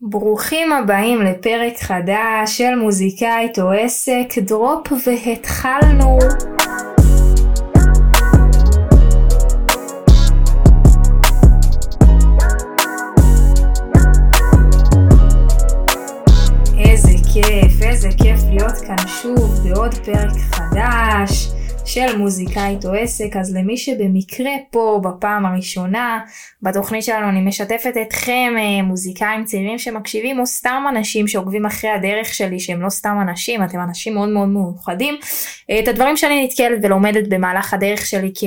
ברוכים הבאים לפרק חדש של מוזיקאית או עסק, דרופ והתחלנו. איזה כיף, איזה כיף להיות כאן שוב בעוד פרק חדש. של מוזיקאית או עסק, אז למי שבמקרה פה בפעם הראשונה בתוכנית שלנו אני משתפת אתכם אה, מוזיקאים צעירים שמקשיבים או סתם אנשים שעוקבים אחרי הדרך שלי שהם לא סתם אנשים, אתם אנשים מאוד מאוד מיוחדים. אה, את הדברים שאני נתקלת ולומדת במהלך הדרך שלי כ,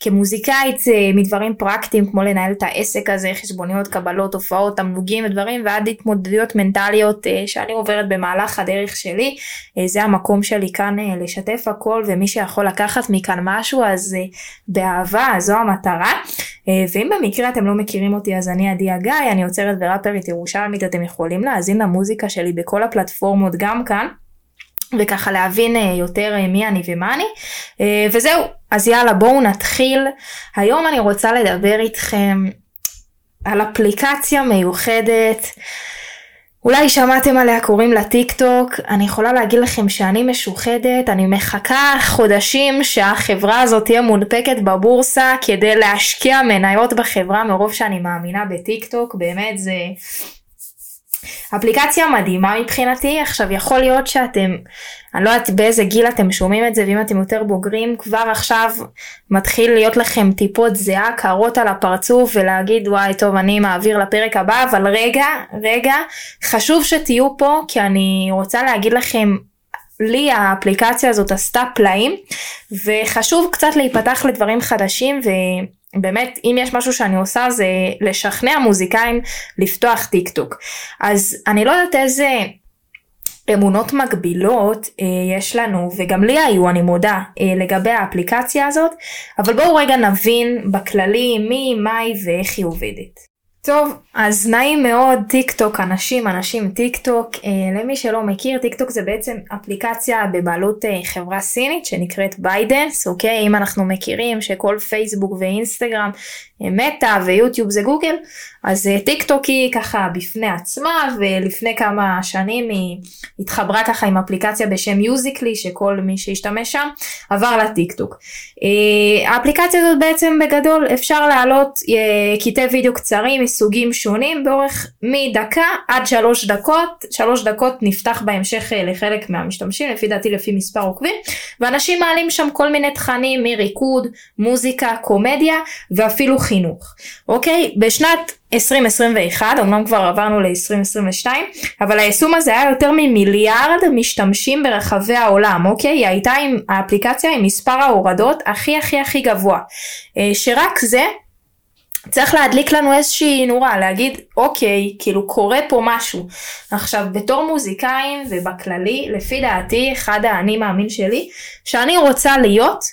כמוזיקאית אה, מדברים פרקטיים כמו לנהל את העסק הזה, חשבוניות, קבלות, הופעות, תמלוגים ודברים ועד התמודדויות מנטליות שאני עוברת במהלך הדרך שלי. זה המקום שלי כאן לשתף הכל ומי שיכול לקחת מכאן משהו אז uh, באהבה זו המטרה. אה, ואם במקרה אתם לא מכירים אותי אז אני עדי הגיא אני יוצרת וראפרית ירושלמית אתם יכולים להאזין למוזיקה שלי בכל הפלטפורמות גם כאן. וככה להבין אה, יותר מי אני ומה אני. וזהו אז יאללה בואו נתחיל. היום אני רוצה לדבר איתכם על אפליקציה מיוחדת אולי שמעתם עליה קוראים לה טיק טוק, אני יכולה להגיד לכם שאני משוחדת, אני מחכה חודשים שהחברה הזאת תהיה מונפקת בבורסה כדי להשקיע מניות בחברה מרוב שאני מאמינה בטיק טוק, באמת זה אפליקציה מדהימה מבחינתי, עכשיו יכול להיות שאתם, אני לא יודעת באיזה גיל אתם שומעים את זה ואם אתם יותר בוגרים כבר עכשיו מתחיל להיות לכם טיפות זיעה קרות על הפרצוף ולהגיד וואי טוב אני מעביר לפרק הבא אבל רגע רגע חשוב שתהיו פה כי אני רוצה להגיד לכם לי האפליקציה הזאת עשתה פלאים וחשוב קצת להיפתח לדברים חדשים ו... באמת אם יש משהו שאני עושה זה לשכנע מוזיקאים לפתוח טיק טוק. אז אני לא יודעת איזה אמונות מגבילות אה, יש לנו וגם לי היו אני מודה אה, לגבי האפליקציה הזאת אבל בואו רגע נבין בכללי מי, מהי ואיך היא עובדת. טוב, אז נעים מאוד, טיק טוק, אנשים, אנשים טיק טוק. אה, למי שלא מכיר, טיק טוק זה בעצם אפליקציה בבעלות אה, חברה סינית שנקראת ByteDance, אוקיי? אם אנחנו מכירים שכל פייסבוק ואינסטגרם מטא ויוטיוב זה גוגל, אז אה, טיק טוק היא ככה בפני עצמה ולפני כמה שנים היא התחברה ככה עם אפליקציה בשם Musical.ly שכל מי שהשתמש שם עבר לטיק טוק. אה, האפליקציה הזאת בעצם בגדול אפשר להעלות אה, קטעי וידאו קצרים מסוגים שונים באורך מדקה עד שלוש דקות, שלוש דקות נפתח בהמשך לחלק מהמשתמשים לפי דעתי לפי מספר עוקבים ואנשים מעלים שם כל מיני תכנים מריקוד, מוזיקה, קומדיה ואפילו חינוך. אוקיי? בשנת 2021, אמנם כבר עברנו ל-2022, אבל היישום הזה היה יותר ממיליארד משתמשים ברחבי העולם, אוקיי? היא הייתה עם האפליקציה עם מספר ההורדות הכי הכי הכי גבוה. אה, שרק זה צריך להדליק לנו איזושהי נורה, להגיד אוקיי, כאילו קורה פה משהו. עכשיו בתור מוזיקאים ובכללי, לפי דעתי, אחד האני מאמין שלי, שאני רוצה להיות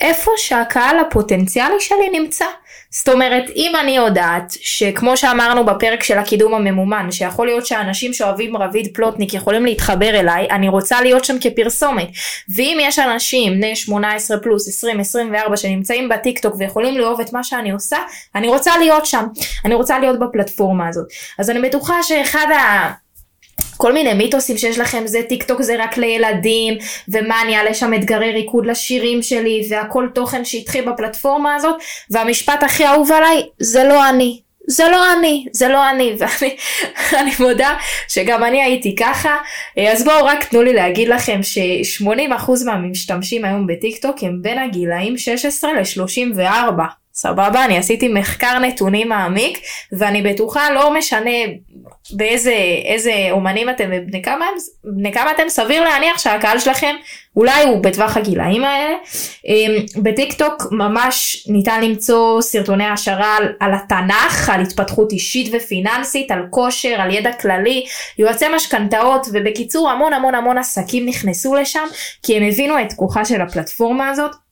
איפה שהקהל הפוטנציאלי שלי נמצא. זאת אומרת, אם אני יודעת שכמו שאמרנו בפרק של הקידום הממומן, שיכול להיות שאנשים שאוהבים רביד פלוטניק יכולים להתחבר אליי, אני רוצה להיות שם כפרסומת. ואם יש אנשים בני 18 פלוס, 20, 24 שנמצאים בטיק טוק ויכולים לאהוב את מה שאני עושה, אני רוצה להיות שם. אני רוצה להיות בפלטפורמה הזאת. אז אני בטוחה שאחד ה... כל מיני מיתוסים שיש לכם זה טיק טוק זה רק לילדים ומה אני אעלה שם אתגרי ריקוד לשירים שלי והכל תוכן שהתחיל בפלטפורמה הזאת והמשפט הכי אהוב עליי זה לא אני זה לא אני, זה לא אני, ואני אני מודה שגם אני הייתי ככה, אז בואו רק תנו לי להגיד לכם ש-80% מהמשתמשים היום בטיק טוק הם בין הגילאים 16 ל-34. סבבה? אני עשיתי מחקר נתונים מעמיק, ואני בטוחה לא משנה באיזה איזה אומנים אתם ובני כמה, כמה אתם, סביר להניח שהקהל שלכם אולי הוא בטווח הגילאים האלה. אמ, בטיק טוק ממש ניתן למצוא סרטוני העשרה על, על התנ"ך, על התפתחות אישית ופיננסית, על כושר, על ידע כללי, יועצי משכנתאות ובקיצור המון המון המון עסקים נכנסו לשם כי הם הבינו את כוחה של הפלטפורמה הזאת.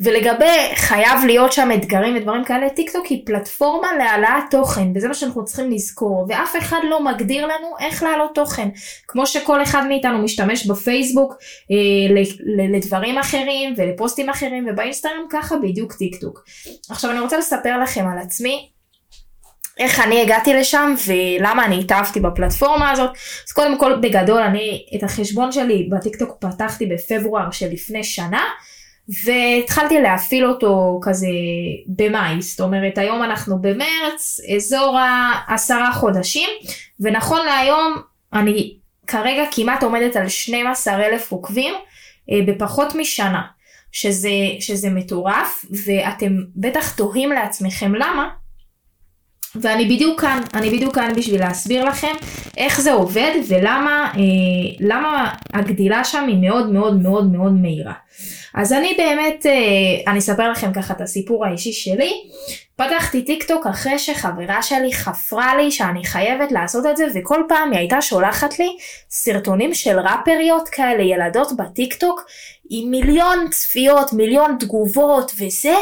ולגבי חייב להיות שם אתגרים ודברים כאלה, טיק טוק היא פלטפורמה להעלאת תוכן, וזה מה שאנחנו צריכים לזכור, ואף אחד לא מגדיר לנו איך להעלות תוכן. כמו שכל אחד מאיתנו משתמש בפייסבוק אה, לדברים אחרים ולפוסטים אחרים, ובאינסטגרם ככה בדיוק טיק טוק. עכשיו אני רוצה לספר לכם על עצמי. איך אני הגעתי לשם ולמה אני התאהבתי בפלטפורמה הזאת. אז קודם כל בגדול אני את החשבון שלי בטיקטוק פתחתי בפברואר של לפני שנה והתחלתי להפעיל אותו כזה במאי, זאת אומרת היום אנחנו במרץ, אזור העשרה חודשים ונכון להיום אני כרגע כמעט עומדת על 12 אלף עוקבים אה, בפחות משנה, שזה, שזה מטורף ואתם בטח תוהים לעצמכם למה ואני בדיוק כאן, אני בדיוק כאן בשביל להסביר לכם איך זה עובד ולמה אה, הגדילה שם היא מאוד מאוד מאוד מאוד מהירה. אז אני באמת, אה, אני אספר לכם ככה את הסיפור האישי שלי. פתחתי טיק טוק אחרי שחברה שלי חפרה לי שאני חייבת לעשות את זה וכל פעם היא הייתה שולחת לי סרטונים של ראפריות כאלה ילדות בטיק טוק עם מיליון צפיות מיליון תגובות וזה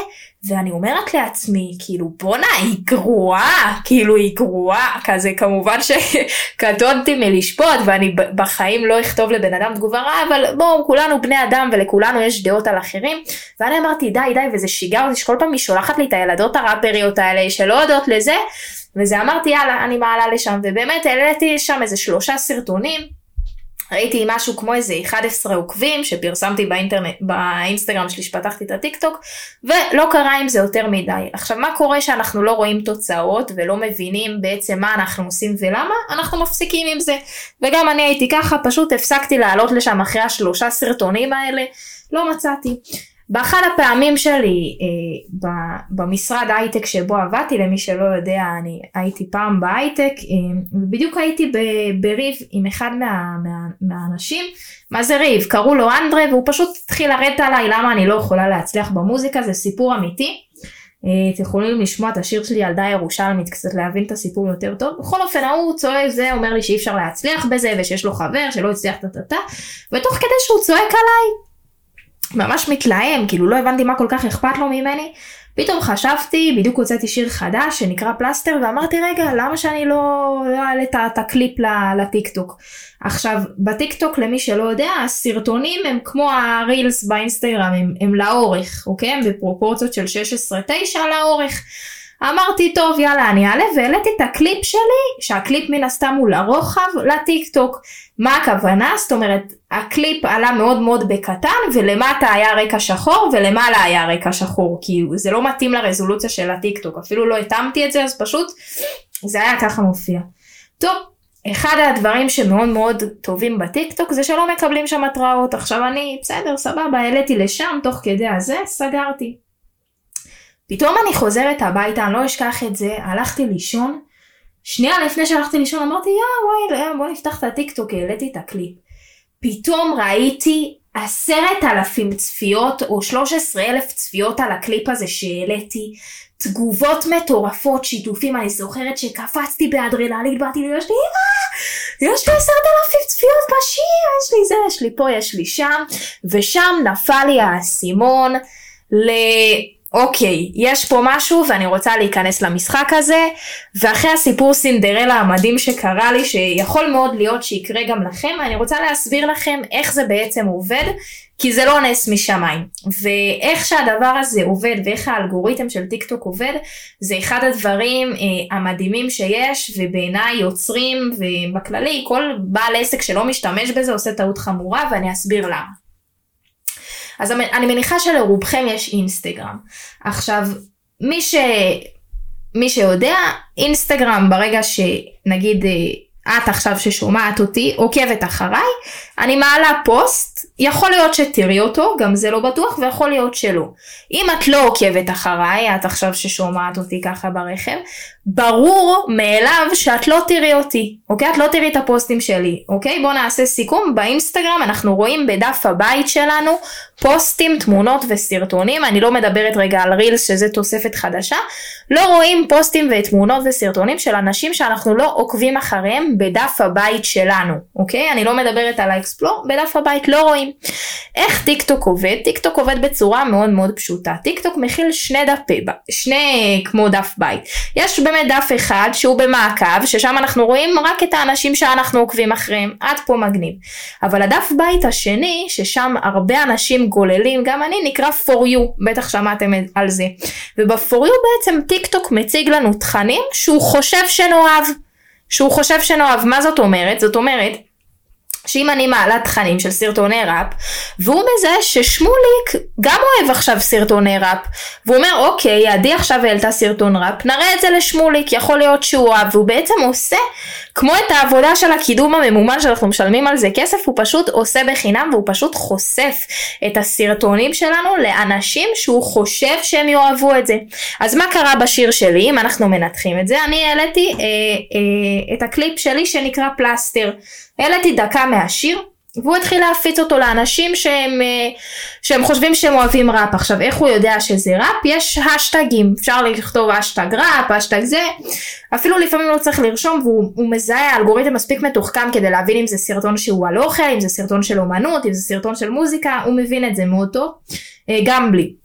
ואני אומרת לעצמי, כאילו בואנה היא גרועה, כאילו היא גרועה, כזה כמובן שקטונתי מלשפוט ואני בחיים לא אכתוב לבן אדם תגובה רעה, אבל בואו כולנו בני אדם ולכולנו יש דעות על אחרים, ואני אמרתי די די וזה שיגע אותי שכל פעם היא שולחת לי את הילדות הראפריות האלה שלא יודעות לזה, וזה אמרתי יאללה אני מעלה לשם, ובאמת העליתי שם איזה שלושה סרטונים. ראיתי משהו כמו איזה 11 עוקבים שפרסמתי באינטרנט, באינסטגרם שלי שפתחתי את הטיק טוק ולא קרה עם זה יותר מדי. עכשיו מה קורה שאנחנו לא רואים תוצאות ולא מבינים בעצם מה אנחנו עושים ולמה אנחנו מפסיקים עם זה וגם אני הייתי ככה פשוט הפסקתי לעלות לשם אחרי השלושה סרטונים האלה לא מצאתי. באחד הפעמים שלי אה, במשרד הייטק שבו עבדתי, למי שלא יודע, אני הייתי פעם בהייטק, אה, ובדיוק הייתי ב, בריב עם אחד מה, מה, מהאנשים, מה זה ריב? קראו לו אנדרה והוא פשוט התחיל לרדת עליי למה אני לא יכולה להצליח במוזיקה, זה סיפור אמיתי. אה, אתם יכולים לשמוע את השיר שלי ילדה ירושלמית קצת להבין את הסיפור יותר טוב. בכל אופן ההוא צועק זה אומר לי שאי אפשר להצליח בזה ושיש לו חבר שלא הצליח טה טה טה ותוך כדי שהוא צועק עליי ממש מתלהם, כאילו לא הבנתי מה כל כך אכפת לו ממני. פתאום חשבתי, בדיוק הוצאתי שיר חדש שנקרא פלסטר ואמרתי רגע למה שאני לא אעלה את הקליפ לטיק טוק. עכשיו בטיק טוק למי שלא יודע הסרטונים הם כמו ה Reels באינסטגרם הם, הם לאורך אוקיי הם בפרופורציות של 16-9 לאורך. אמרתי טוב יאללה אני אעלה והעליתי את הקליפ שלי שהקליפ מן הסתם הוא לרוחב לטיק טוק. מה הכוונה? זאת אומרת הקליפ עלה מאוד מאוד בקטן ולמטה היה רקע שחור ולמעלה היה רקע שחור כי זה לא מתאים לרזולוציה של הטיק טוק אפילו לא התאמתי את זה אז פשוט זה היה ככה מופיע. טוב אחד הדברים שמאוד מאוד טובים בטיק טוק זה שלא מקבלים שם התראות עכשיו אני בסדר סבבה העליתי לשם תוך כדי הזה סגרתי. פתאום אני חוזרת הביתה, אני לא אשכח את זה, הלכתי לישון. שנייה לפני שהלכתי לישון אמרתי יא וואי בוא נפתח את הטיקטוק, העליתי את הקליפ. פתאום ראיתי עשרת אלפים צפיות או שלוש עשרה אלף צפיות על הקליפ הזה שהעליתי. תגובות מטורפות, שיתופים, אני זוכרת שקפצתי באדרנלין, באתי לי, יש לי אמא, יש לי עשרת אלפים צפיות בשיר, יש לי זה, יש לי פה, יש לי שם, ושם נפל לי האסימון ל... אוקיי, יש פה משהו ואני רוצה להיכנס למשחק הזה, ואחרי הסיפור סינדרלה המדהים שקרה לי, שיכול מאוד להיות שיקרה גם לכם, אני רוצה להסביר לכם איך זה בעצם עובד, כי זה לא נס משמיים. ואיך שהדבר הזה עובד ואיך האלגוריתם של טיק טוק עובד, זה אחד הדברים אה, המדהימים שיש, ובעיניי יוצרים, ובכללי כל בעל עסק שלא משתמש בזה עושה טעות חמורה, ואני אסביר למה. אז אני מניחה שלרובכם יש אינסטגרם. עכשיו, מי, ש... מי שיודע, אינסטגרם ברגע שנגיד אה, את עכשיו ששומעת אותי, עוקבת אחריי, אני מעלה פוסט, יכול להיות שתראי אותו, גם זה לא בטוח, ויכול להיות שלא. אם את לא עוקבת אחריי, את עכשיו ששומעת אותי ככה ברכב, ברור מאליו שאת לא תראי אותי, אוקיי? את לא תראי את הפוסטים שלי, אוקיי? בואו נעשה סיכום, באינסטגרם אנחנו רואים בדף הבית שלנו פוסטים, תמונות וסרטונים, אני לא מדברת רגע על רילס שזה תוספת חדשה, לא רואים פוסטים ותמונות וסרטונים של אנשים שאנחנו לא עוקבים אחריהם בדף הבית שלנו, אוקיי? אני לא מדברת על ה Explore, בדף הבית לא רואים. איך טיק טוק עובד? טיק טוק עובד בצורה מאוד מאוד פשוטה. טיק טוק מכיל שני דפי, שני כמו דף בית. יש באמת דף אחד שהוא במעקב, ששם אנחנו רואים רק את האנשים שאנחנו עוקבים אחריהם, עד פה מגניב. אבל הדף בית השני, ששם הרבה אנשים גוללים, גם אני, נקרא for you, בטח שמעתם על זה. וב-for you בעצם טיק טוק מציג לנו תכנים שהוא חושב שנאהב. שהוא חושב שנאהב, מה זאת אומרת? זאת אומרת, שאם אני מעלה תכנים של סרטוני ראפ, והוא מזהה ששמוליק גם אוהב עכשיו סרטוני ראפ, והוא אומר אוקיי, עדי עכשיו העלתה סרטון ראפ, נראה את זה לשמוליק, יכול להיות שהוא אוהב, והוא בעצם עושה כמו את העבודה של הקידום הממומן שאנחנו משלמים על זה כסף, הוא פשוט עושה בחינם והוא פשוט חושף את הסרטונים שלנו לאנשים שהוא חושב שהם יאהבו את זה. אז מה קרה בשיר שלי, אם אנחנו מנתחים את זה, אני העליתי אה, אה, את הקליפ שלי שנקרא פלסטר. העליתי דקה מהשיר, והוא התחיל להפיץ אותו לאנשים שהם, אה, שהם חושבים שהם אוהבים ראפ. עכשיו איך הוא יודע שזה ראפ? יש האשטגים, אפשר לכתוב האשטג ראפ, האשטג זה, אפילו לפעמים לא צריך לרשום והוא מזהה האלגוריתם מספיק מתוחכם כדי להבין אם זה סרטון שהוא על אוכל, אם זה סרטון של אומנות, אם זה סרטון של מוזיקה, הוא מבין את זה מאוד טוב, אה, גם בלי.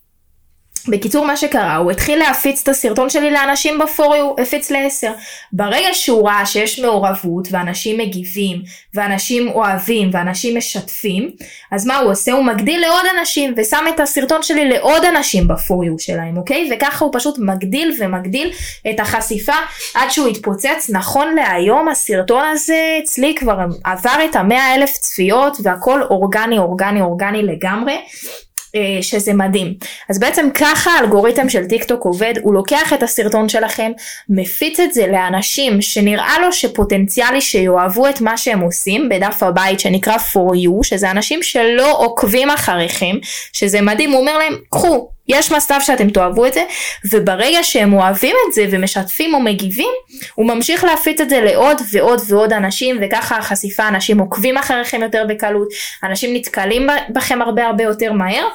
בקיצור מה שקרה הוא התחיל להפיץ את הסרטון שלי לאנשים בפורי הוא הפיץ לעשר. ברגע שהוא ראה שיש מעורבות ואנשים מגיבים ואנשים אוהבים ואנשים משתפים אז מה הוא עושה? הוא מגדיל לעוד אנשים ושם את הסרטון שלי לעוד אנשים בפורי שלהם אוקיי? וככה הוא פשוט מגדיל ומגדיל את החשיפה עד שהוא יתפוצץ. נכון להיום הסרטון הזה אצלי כבר עבר את המאה אלף צפיות והכל אורגני אורגני אורגני לגמרי. אה, שזה מדהים. אז בעצם ככה האלגוריתם של טיק טוק עובד, הוא לוקח את הסרטון שלכם, מפיץ את זה לאנשים שנראה לו שפוטנציאלי שיאהבו את מה שהם עושים בדף הבית שנקרא for you, שזה אנשים שלא עוקבים אחריכם, שזה מדהים, הוא אומר להם קחו, יש מצב שאתם תאהבו את זה, וברגע שהם אוהבים את זה ומשתפים או מגיבים, הוא ממשיך להפיץ את זה לעוד ועוד ועוד אנשים, וככה החשיפה, אנשים עוקבים אחריכם יותר בקלות, אנשים נתקלים בכם הרבה הרבה יותר מהר.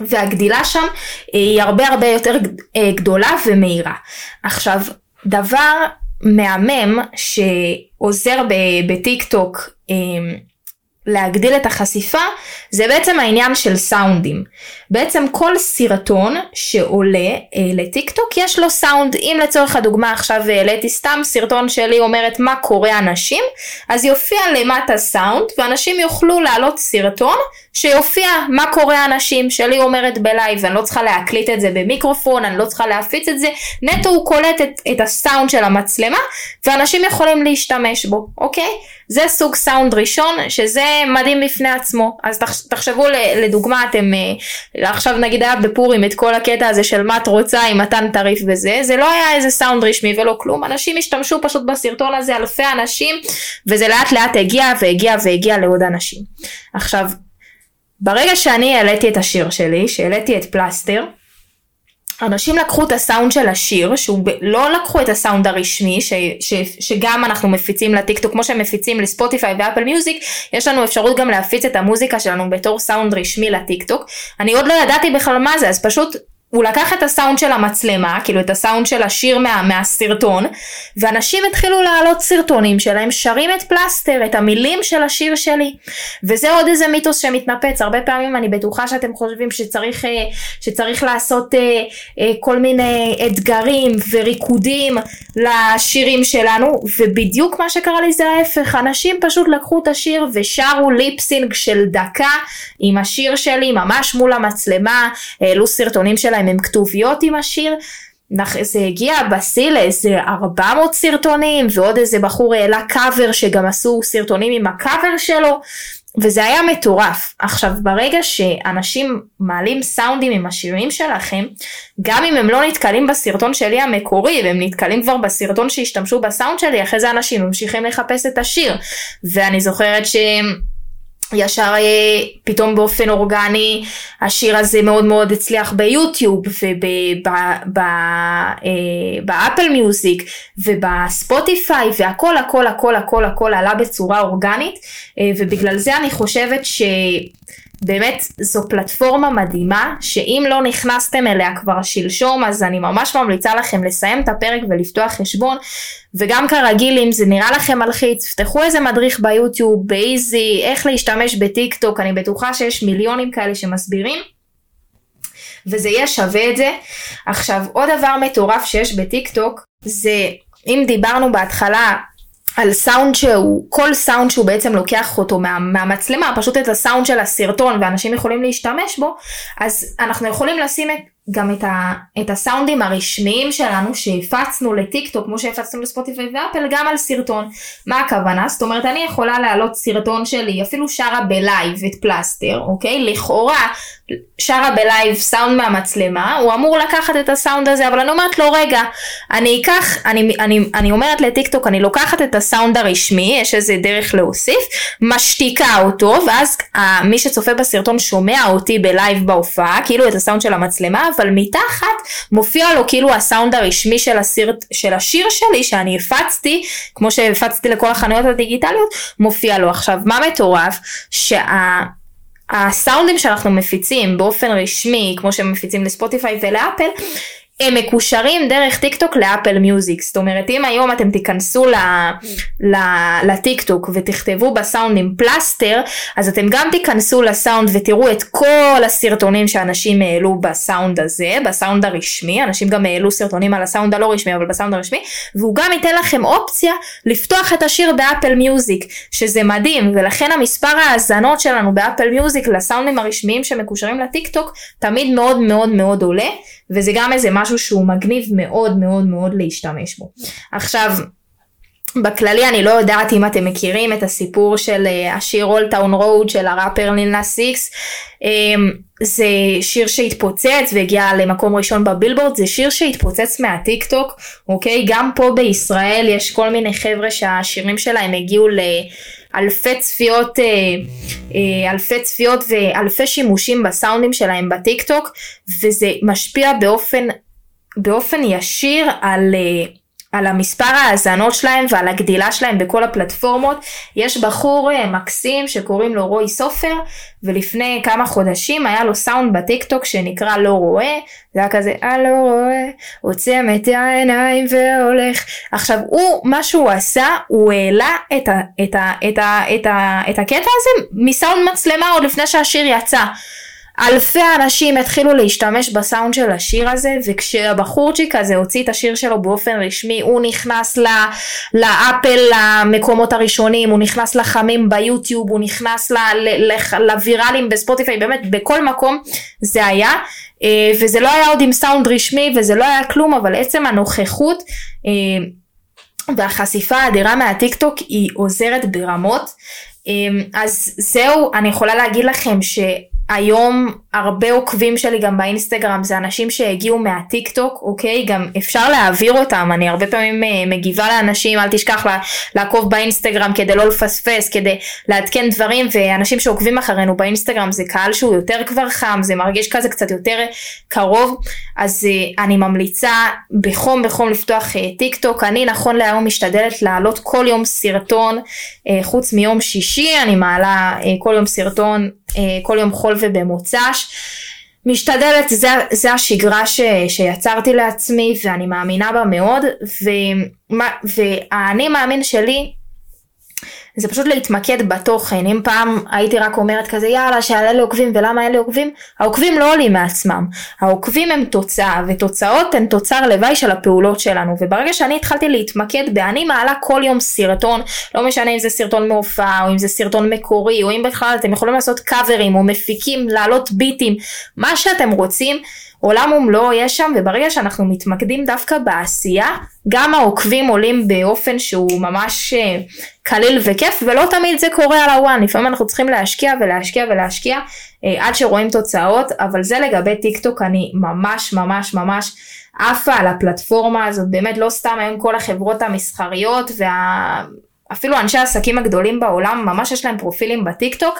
והגדילה שם היא הרבה הרבה יותר אה, גדולה ומהירה. עכשיו, דבר מהמם שעוזר בטיק טוק אה, להגדיל את החשיפה זה בעצם העניין של סאונדים. בעצם כל סרטון שעולה אה, לטיק טוק יש לו סאונד. אם לצורך הדוגמה עכשיו העליתי סתם סרטון שלי אומרת מה קורה אנשים, אז יופיע למטה סאונד ואנשים יוכלו להעלות סרטון שיופיע מה קורה אנשים שלי אומרת בלייב, אני לא צריכה להקליט את זה במיקרופון, אני לא צריכה להפיץ את זה, נטו הוא קולט את, את הסאונד של המצלמה ואנשים יכולים להשתמש בו, אוקיי? זה סוג סאונד ראשון שזה מדהים בפני עצמו. אז תחשבו לדוגמה אתם אה, עכשיו נגיד היה בפורים את כל הקטע הזה של מה את רוצה עם מתן טריף וזה, זה לא היה איזה סאונד רשמי ולא כלום, אנשים השתמשו פשוט בסרטון הזה אלפי אנשים וזה לאט לאט הגיע והגיע והגיע לעוד אנשים. עכשיו ברגע שאני העליתי את השיר שלי, שהעליתי את פלסטר, אנשים לקחו את הסאונד של השיר, שהוא ב... לא לקחו את הסאונד הרשמי, ש... ש... שגם אנחנו מפיצים לטיקטוק, כמו שהם מפיצים לספוטיפיי ואפל מיוזיק, יש לנו אפשרות גם להפיץ את המוזיקה שלנו בתור סאונד רשמי לטיקטוק. אני עוד לא ידעתי בכלל מה זה, אז פשוט הוא לקח את הסאונד של המצלמה, כאילו את הסאונד של השיר מה, מהסרטון, ואנשים התחילו להעלות סרטונים שלהם, שרים את פלסטר, את המילים של השיר שלי. וזה עוד איזה מיתוס שמתנפץ, הרבה פעמים אני בטוחה שאתם חושבים שצריך, אה, שצריך לעשות אה, אה, כל מיני אתגרים וריקודים לשירים שלנו, ובדיוק מה שקרה לי זה ההפך, אנשים פשוט לקחו את השיר ושרו ליפסינג של דקה עם השיר שלי, ממש מול המצלמה, העלו סרטונים שלהם. שלהם הם כתוביות עם השיר. זה הגיע בשיא לאיזה 400 סרטונים ועוד איזה בחור העלה קאבר שגם עשו סרטונים עם הקאבר שלו וזה היה מטורף. עכשיו ברגע שאנשים מעלים סאונדים עם השירים שלכם גם אם הם לא נתקלים בסרטון שלי המקורי והם נתקלים כבר בסרטון שהשתמשו בסאונד שלי אחרי זה אנשים ממשיכים לחפש את השיר ואני זוכרת שהם ישר אה, פתאום באופן אורגני השיר הזה מאוד מאוד הצליח ביוטיוב ובאפל מיוזיק אה, ובספוטיפיי והכל הכל הכל הכל הכל עלה בצורה אורגנית אה, ובגלל זה אני חושבת ש... באמת זו פלטפורמה מדהימה שאם לא נכנסתם אליה כבר שלשום אז אני ממש ממליצה לכם לסיים את הפרק ולפתוח חשבון וגם כרגיל אם זה נראה לכם מלחיץ פתחו איזה מדריך ביוטיוב באיזי איך להשתמש בטיק טוק אני בטוחה שיש מיליונים כאלה שמסבירים וזה יהיה שווה את זה. עכשיו עוד דבר מטורף שיש בטיק טוק זה אם דיברנו בהתחלה על סאונד שהוא, כל סאונד שהוא בעצם לוקח אותו מה, מהמצלמה, פשוט את הסאונד של הסרטון ואנשים יכולים להשתמש בו, אז אנחנו יכולים לשים את גם את, ה, את הסאונדים הרשמיים שלנו שהפצנו לטיק טוק כמו שהפצנו לספוטיפיי ואפל גם על סרטון. מה הכוונה? זאת אומרת אני יכולה להעלות סרטון שלי אפילו שרה בלייב את פלסטר אוקיי? לכאורה שרה בלייב סאונד מהמצלמה הוא אמור לקחת את הסאונד הזה אבל אני אומרת לו רגע אני אקח אני, אני, אני אומרת לטיק טוק אני לוקחת את הסאונד הרשמי יש איזה דרך להוסיף משתיקה אותו ואז מי שצופה בסרטון שומע אותי בלייב בהופעה כאילו את הסאונד של המצלמה אבל מתחת מופיע לו כאילו הסאונד הרשמי של, הסיר, של השיר שלי שאני הפצתי, כמו שהפצתי לכל החנויות הדיגיטליות, מופיע לו. עכשיו, מה מטורף? שה... הסאונדים שאנחנו מפיצים באופן רשמי, כמו שהם מפיצים לספוטיפיי ולאפל, הם מקושרים דרך טיק טוק לאפל מיוזיק. זאת אומרת אם היום אתם תיכנסו לטיק טוק ותכתבו בסאונדים פלסטר אז אתם גם תיכנסו לסאונד ותראו את כל הסרטונים שאנשים העלו בסאונד הזה בסאונד הרשמי. אנשים גם העלו סרטונים על הסאונד הלא רשמי אבל בסאונד הרשמי. והוא גם ייתן לכם אופציה לפתוח את השיר באפל מיוזיק שזה מדהים. ולכן המספר האזנות שלנו באפל מיוזיק לסאונדים הרשמיים שמקושרים לטיק טוק תמיד מאוד מאוד מאוד עולה וזה גם איזה משהו שהוא מגניב מאוד מאוד מאוד להשתמש בו. עכשיו, בכללי אני לא יודעת אם אתם מכירים את הסיפור של אה, השיר Old Town Road של הראפר Lil Nas X. אמ, זה שיר שהתפוצץ והגיע למקום ראשון בבילבורד, זה שיר שהתפוצץ מהטיק טוק, אוקיי? גם פה בישראל יש כל מיני חבר'ה שהשירים שלהם הגיעו ל... אלפי צפיות, אה, אה, אלפי צפיות ואלפי שימושים בסאונדים שלהם בטיק טוק וזה משפיע באופן, באופן ישיר על אה, על המספר ההאזנות שלהם ועל הגדילה שלהם בכל הפלטפורמות. יש בחור אה, מקסים שקוראים לו רוי סופר ולפני כמה חודשים היה לו סאונד בטיק טוק שנקרא לא רואה זה היה כזה אה לא רואה עוצם את העיניים והולך. עכשיו הוא מה שהוא עשה הוא העלה את, ה, את, ה, את, ה, את, ה, את הקטע הזה מסאונד מצלמה עוד לפני שהשיר יצא אלפי אנשים התחילו להשתמש בסאונד של השיר הזה וכשהבחורצ'יק הזה הוציא את השיר שלו באופן רשמי הוא נכנס ל, לאפל למקומות הראשונים הוא נכנס לחמים ביוטיוב הוא נכנס ל, ל, ל, לוויראלים בספוטיפיי באמת בכל מקום זה היה. אה, וזה לא היה עוד עם סאונד רשמי וזה לא היה כלום אבל עצם הנוכחות אה, והחשיפה האדירה מהטיק טוק היא עוזרת ברמות. אה, אז זהו אני יכולה להגיד לכם ש... היום הרבה עוקבים שלי גם באינסטגרם זה אנשים שהגיעו מהטיק טוק אוקיי? גם אפשר להעביר אותם אני הרבה פעמים אה, מגיבה לאנשים אל תשכח לעקוב באינסטגרם כדי לא לפספס כדי לעדכן דברים ואנשים שעוקבים אחרינו באינסטגרם זה קהל שהוא יותר כבר חם זה מרגיש כזה קצת יותר קרוב. אז אה, אני ממליצה בחום בחום לפתוח אה, טיק טוק אני נכון להיום משתדלת להעלות כל יום סרטון חוץ מיום שישי אני מעלה כל יום סרטון כל יום חול ובמוצ"ש. משתדלת, זה, זה השגרה ש, שיצרתי לעצמי ואני מאמינה בה מאוד והאני מאמין שלי זה פשוט להתמקד בתוכן. אם פעם הייתי רק אומרת כזה יאללה לי עוקבים ולמה לי עוקבים, העוקבים לא עולים מעצמם. העוקבים הם תוצאה ותוצאות הן תוצר לוואי של הפעולות שלנו וברגע שאני התחלתי להתמקד ב"אני מעלה כל יום סרטון", לא משנה אם זה סרטון מהופעה או אם זה סרטון מקורי או אם בכלל אתם יכולים לעשות קאברים או מפיקים, להעלות ביטים, מה שאתם רוצים. עולם ומלואו יש שם וברגע שאנחנו מתמקדים דווקא בעשייה גם העוקבים עולים באופן שהוא ממש אה, קליל וכיף ולא תמיד זה קורה על ה one. לפעמים אנחנו צריכים להשקיע ולהשקיע ולהשקיע אה, עד שרואים תוצאות אבל זה לגבי טיק טוק אני ממש ממש ממש עפה על הפלטפורמה הזאת. באמת לא סתם היום כל החברות המסחריות וה... אפילו אנשי העסקים הגדולים בעולם ממש יש להם פרופילים בטיק טוק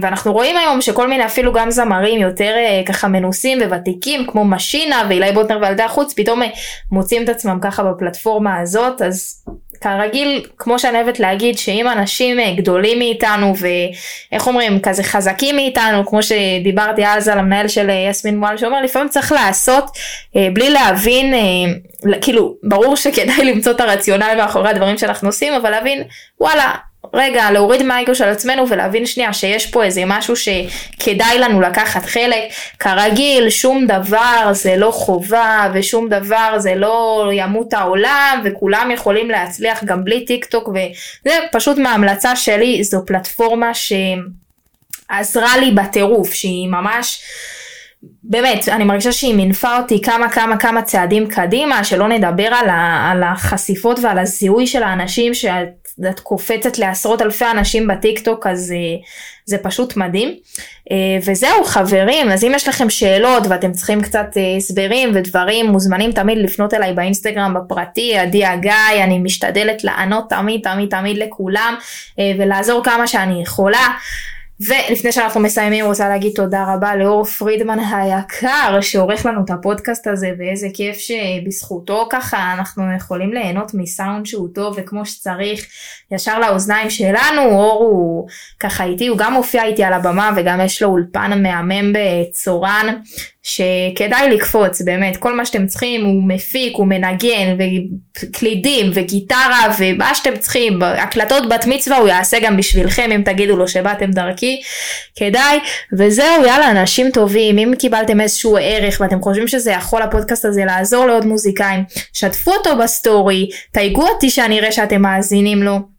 ואנחנו רואים היום שכל מיני אפילו גם זמרים יותר אה, ככה מנוסים וותיקים כמו משינה ואילי בוטנר וילדי החוץ פתאום אה, מוצאים את עצמם ככה בפלטפורמה הזאת. אז כרגיל כמו שאני אוהבת להגיד שאם אנשים גדולים מאיתנו ואיך אומרים כזה חזקים מאיתנו כמו שדיברתי אז על המנהל של יסמין מואל שאומר לפעמים צריך לעשות בלי להבין כאילו ברור שכדאי למצוא את הרציונל מאחורי הדברים שאנחנו עושים אבל להבין וואלה רגע להוריד מהאגו של עצמנו ולהבין שנייה שיש פה איזה משהו שכדאי לנו לקחת חלק. כרגיל, שום דבר זה לא חובה ושום דבר זה לא ימות העולם וכולם יכולים להצליח גם בלי טיק טוק וזה פשוט מההמלצה שלי, זו פלטפורמה שעזרה לי בטירוף, שהיא ממש... באמת, אני מרגישה שהיא מינפה אותי כמה כמה כמה צעדים קדימה, שלא נדבר על, ה, על החשיפות ועל הזיהוי של האנשים שאת קופצת לעשרות אלפי אנשים בטיק טוק, אז זה, זה פשוט מדהים. אה, וזהו חברים, אז אם יש לכם שאלות ואתם צריכים קצת אה, הסברים ודברים, מוזמנים תמיד לפנות אליי באינסטגרם בפרטי, עדי הגיא, אני משתדלת לענות תמיד תמיד תמיד לכולם אה, ולעזור כמה שאני יכולה. ולפני שאנחנו מסיימים רוצה להגיד תודה רבה לאור פרידמן היקר שעורך לנו את הפודקאסט הזה ואיזה כיף שבזכותו ככה אנחנו יכולים ליהנות מסאונד שהוא טוב וכמו שצריך ישר לאוזניים שלנו. אור הוא ככה איתי הוא גם מופיע איתי על הבמה וגם יש לו אולפן מהמם בצורן שכדאי לקפוץ באמת כל מה שאתם צריכים הוא מפיק הוא מנגן וקלידים וגיטרה ומה שאתם צריכים הקלטות בת מצווה הוא יעשה גם בשבילכם אם תגידו לו שבאתם דרכי כדאי וזהו יאללה אנשים טובים אם קיבלתם איזשהו ערך ואתם חושבים שזה יכול הפודקאסט הזה לעזור לעוד מוזיקאים שתפו אותו בסטורי תייגו אותי שאני אראה שאתם מאזינים לו.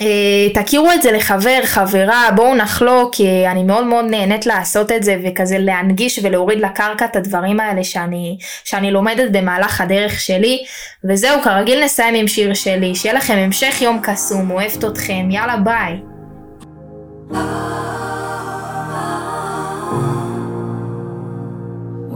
אה, תכירו את זה לחבר, חברה, בואו נחלוק, כי אני מאוד מאוד נהנית לעשות את זה וכזה להנגיש ולהוריד לקרקע את הדברים האלה שאני, שאני לומדת במהלך הדרך שלי. וזהו, כרגיל נסיים עם שיר שלי, שיהיה לכם המשך יום קסום, אוהבת אתכם, יאללה ביי.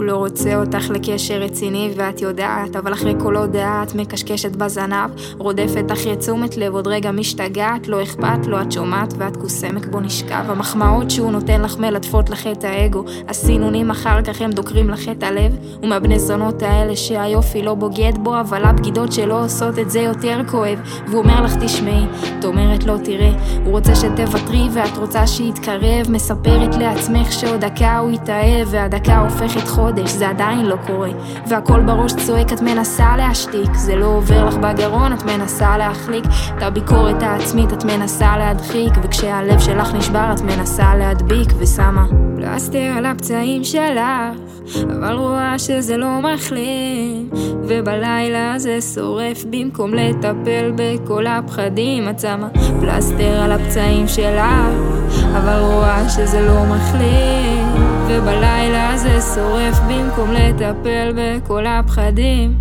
לא רוצה אותך לקשר רציני ואת יודעת, אבל אחרי כל הודעה את מקשקשת בזנב, רודפת אחרי תשומת לב, עוד רגע משתגעת, לא אכפת לו, את שומעת ואת כוסמק בו נשכב. המחמאות שהוא נותן לך מלטפות לך את האגו, הסינונים אחר כך הם דוקרים לך את הלב, ומהבני זונות האלה שהיופי לא בוגד בו, אבל הבגידות שלו עושות את זה יותר כואב. והוא אומר לך תשמעי, את אומרת לא תראה, הוא רוצה שתוותרי ואת רוצה שיתקרב, מספרת לעצמך שעוד דקה הוא יתאהב, והדקה הופכת חודש. חודש, זה עדיין לא קורה. והכל בראש צועק, את מנסה להשתיק. זה לא עובר לך בגרון, את מנסה להחליק. את הביקורת העצמית את מנסה להדחיק. וכשהלב שלך נשבר, את מנסה להדביק. ושמה פלסטר על הפצעים שלך, אבל רואה שזה לא מחלים. ובלילה זה שורף במקום לטפל בכל הפחדים. את שמה פלסטר על הפצעים שלך, אבל רואה שזה לא מחלים. ובלילה זה שורף במקום לטפל בכל הפחדים.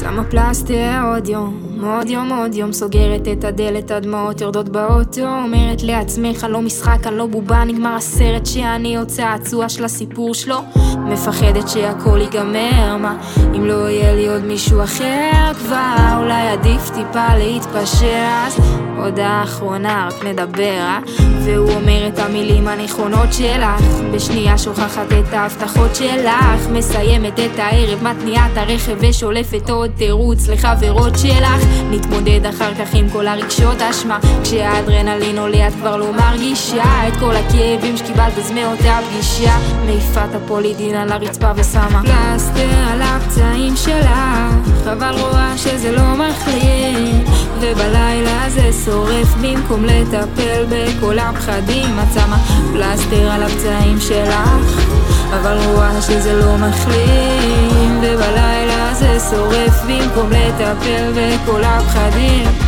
שמה פלסטר עוד יום עוד יום עוד יום סוגרת את הדלת, הדמעות יורדות באוטו אומרת לעצמך לא משחק, אני לא בובה, נגמר הסרט שאני עוד צעצוע של הסיפור שלו מפחדת שהכל ייגמר, מה אם לא יהיה לי עוד מישהו אחר כבר אולי עדיף טיפה להתפשר אז הודעה אחרונה רק נדבר, אה? והוא אומר את המילים הנכונות שלך בשנייה שוכחת את ההבטחות שלך מסיימת את הערב, מתניעה את הרכב ושולפת עוד תירוץ לחברות שלך נתמודד אחר כך עם כל הרגשות אשמה. כשהאדרנלין עולה את כבר לא מרגישה את כל הכאבים שקיבלת אז מאותה פגישה מעיפה את הפולידין על הרצפה ושמה. פלסטר על הפצעים שלך אבל רואה שזה לא מחליט ובלילה זה שורף במקום לטפל בכל הפחדים. את שמה פלסטר על הפצעים שלך אבל רואה שזה לא מחלים. ובלילה זה שורף במקום לטפל בכל הפחדים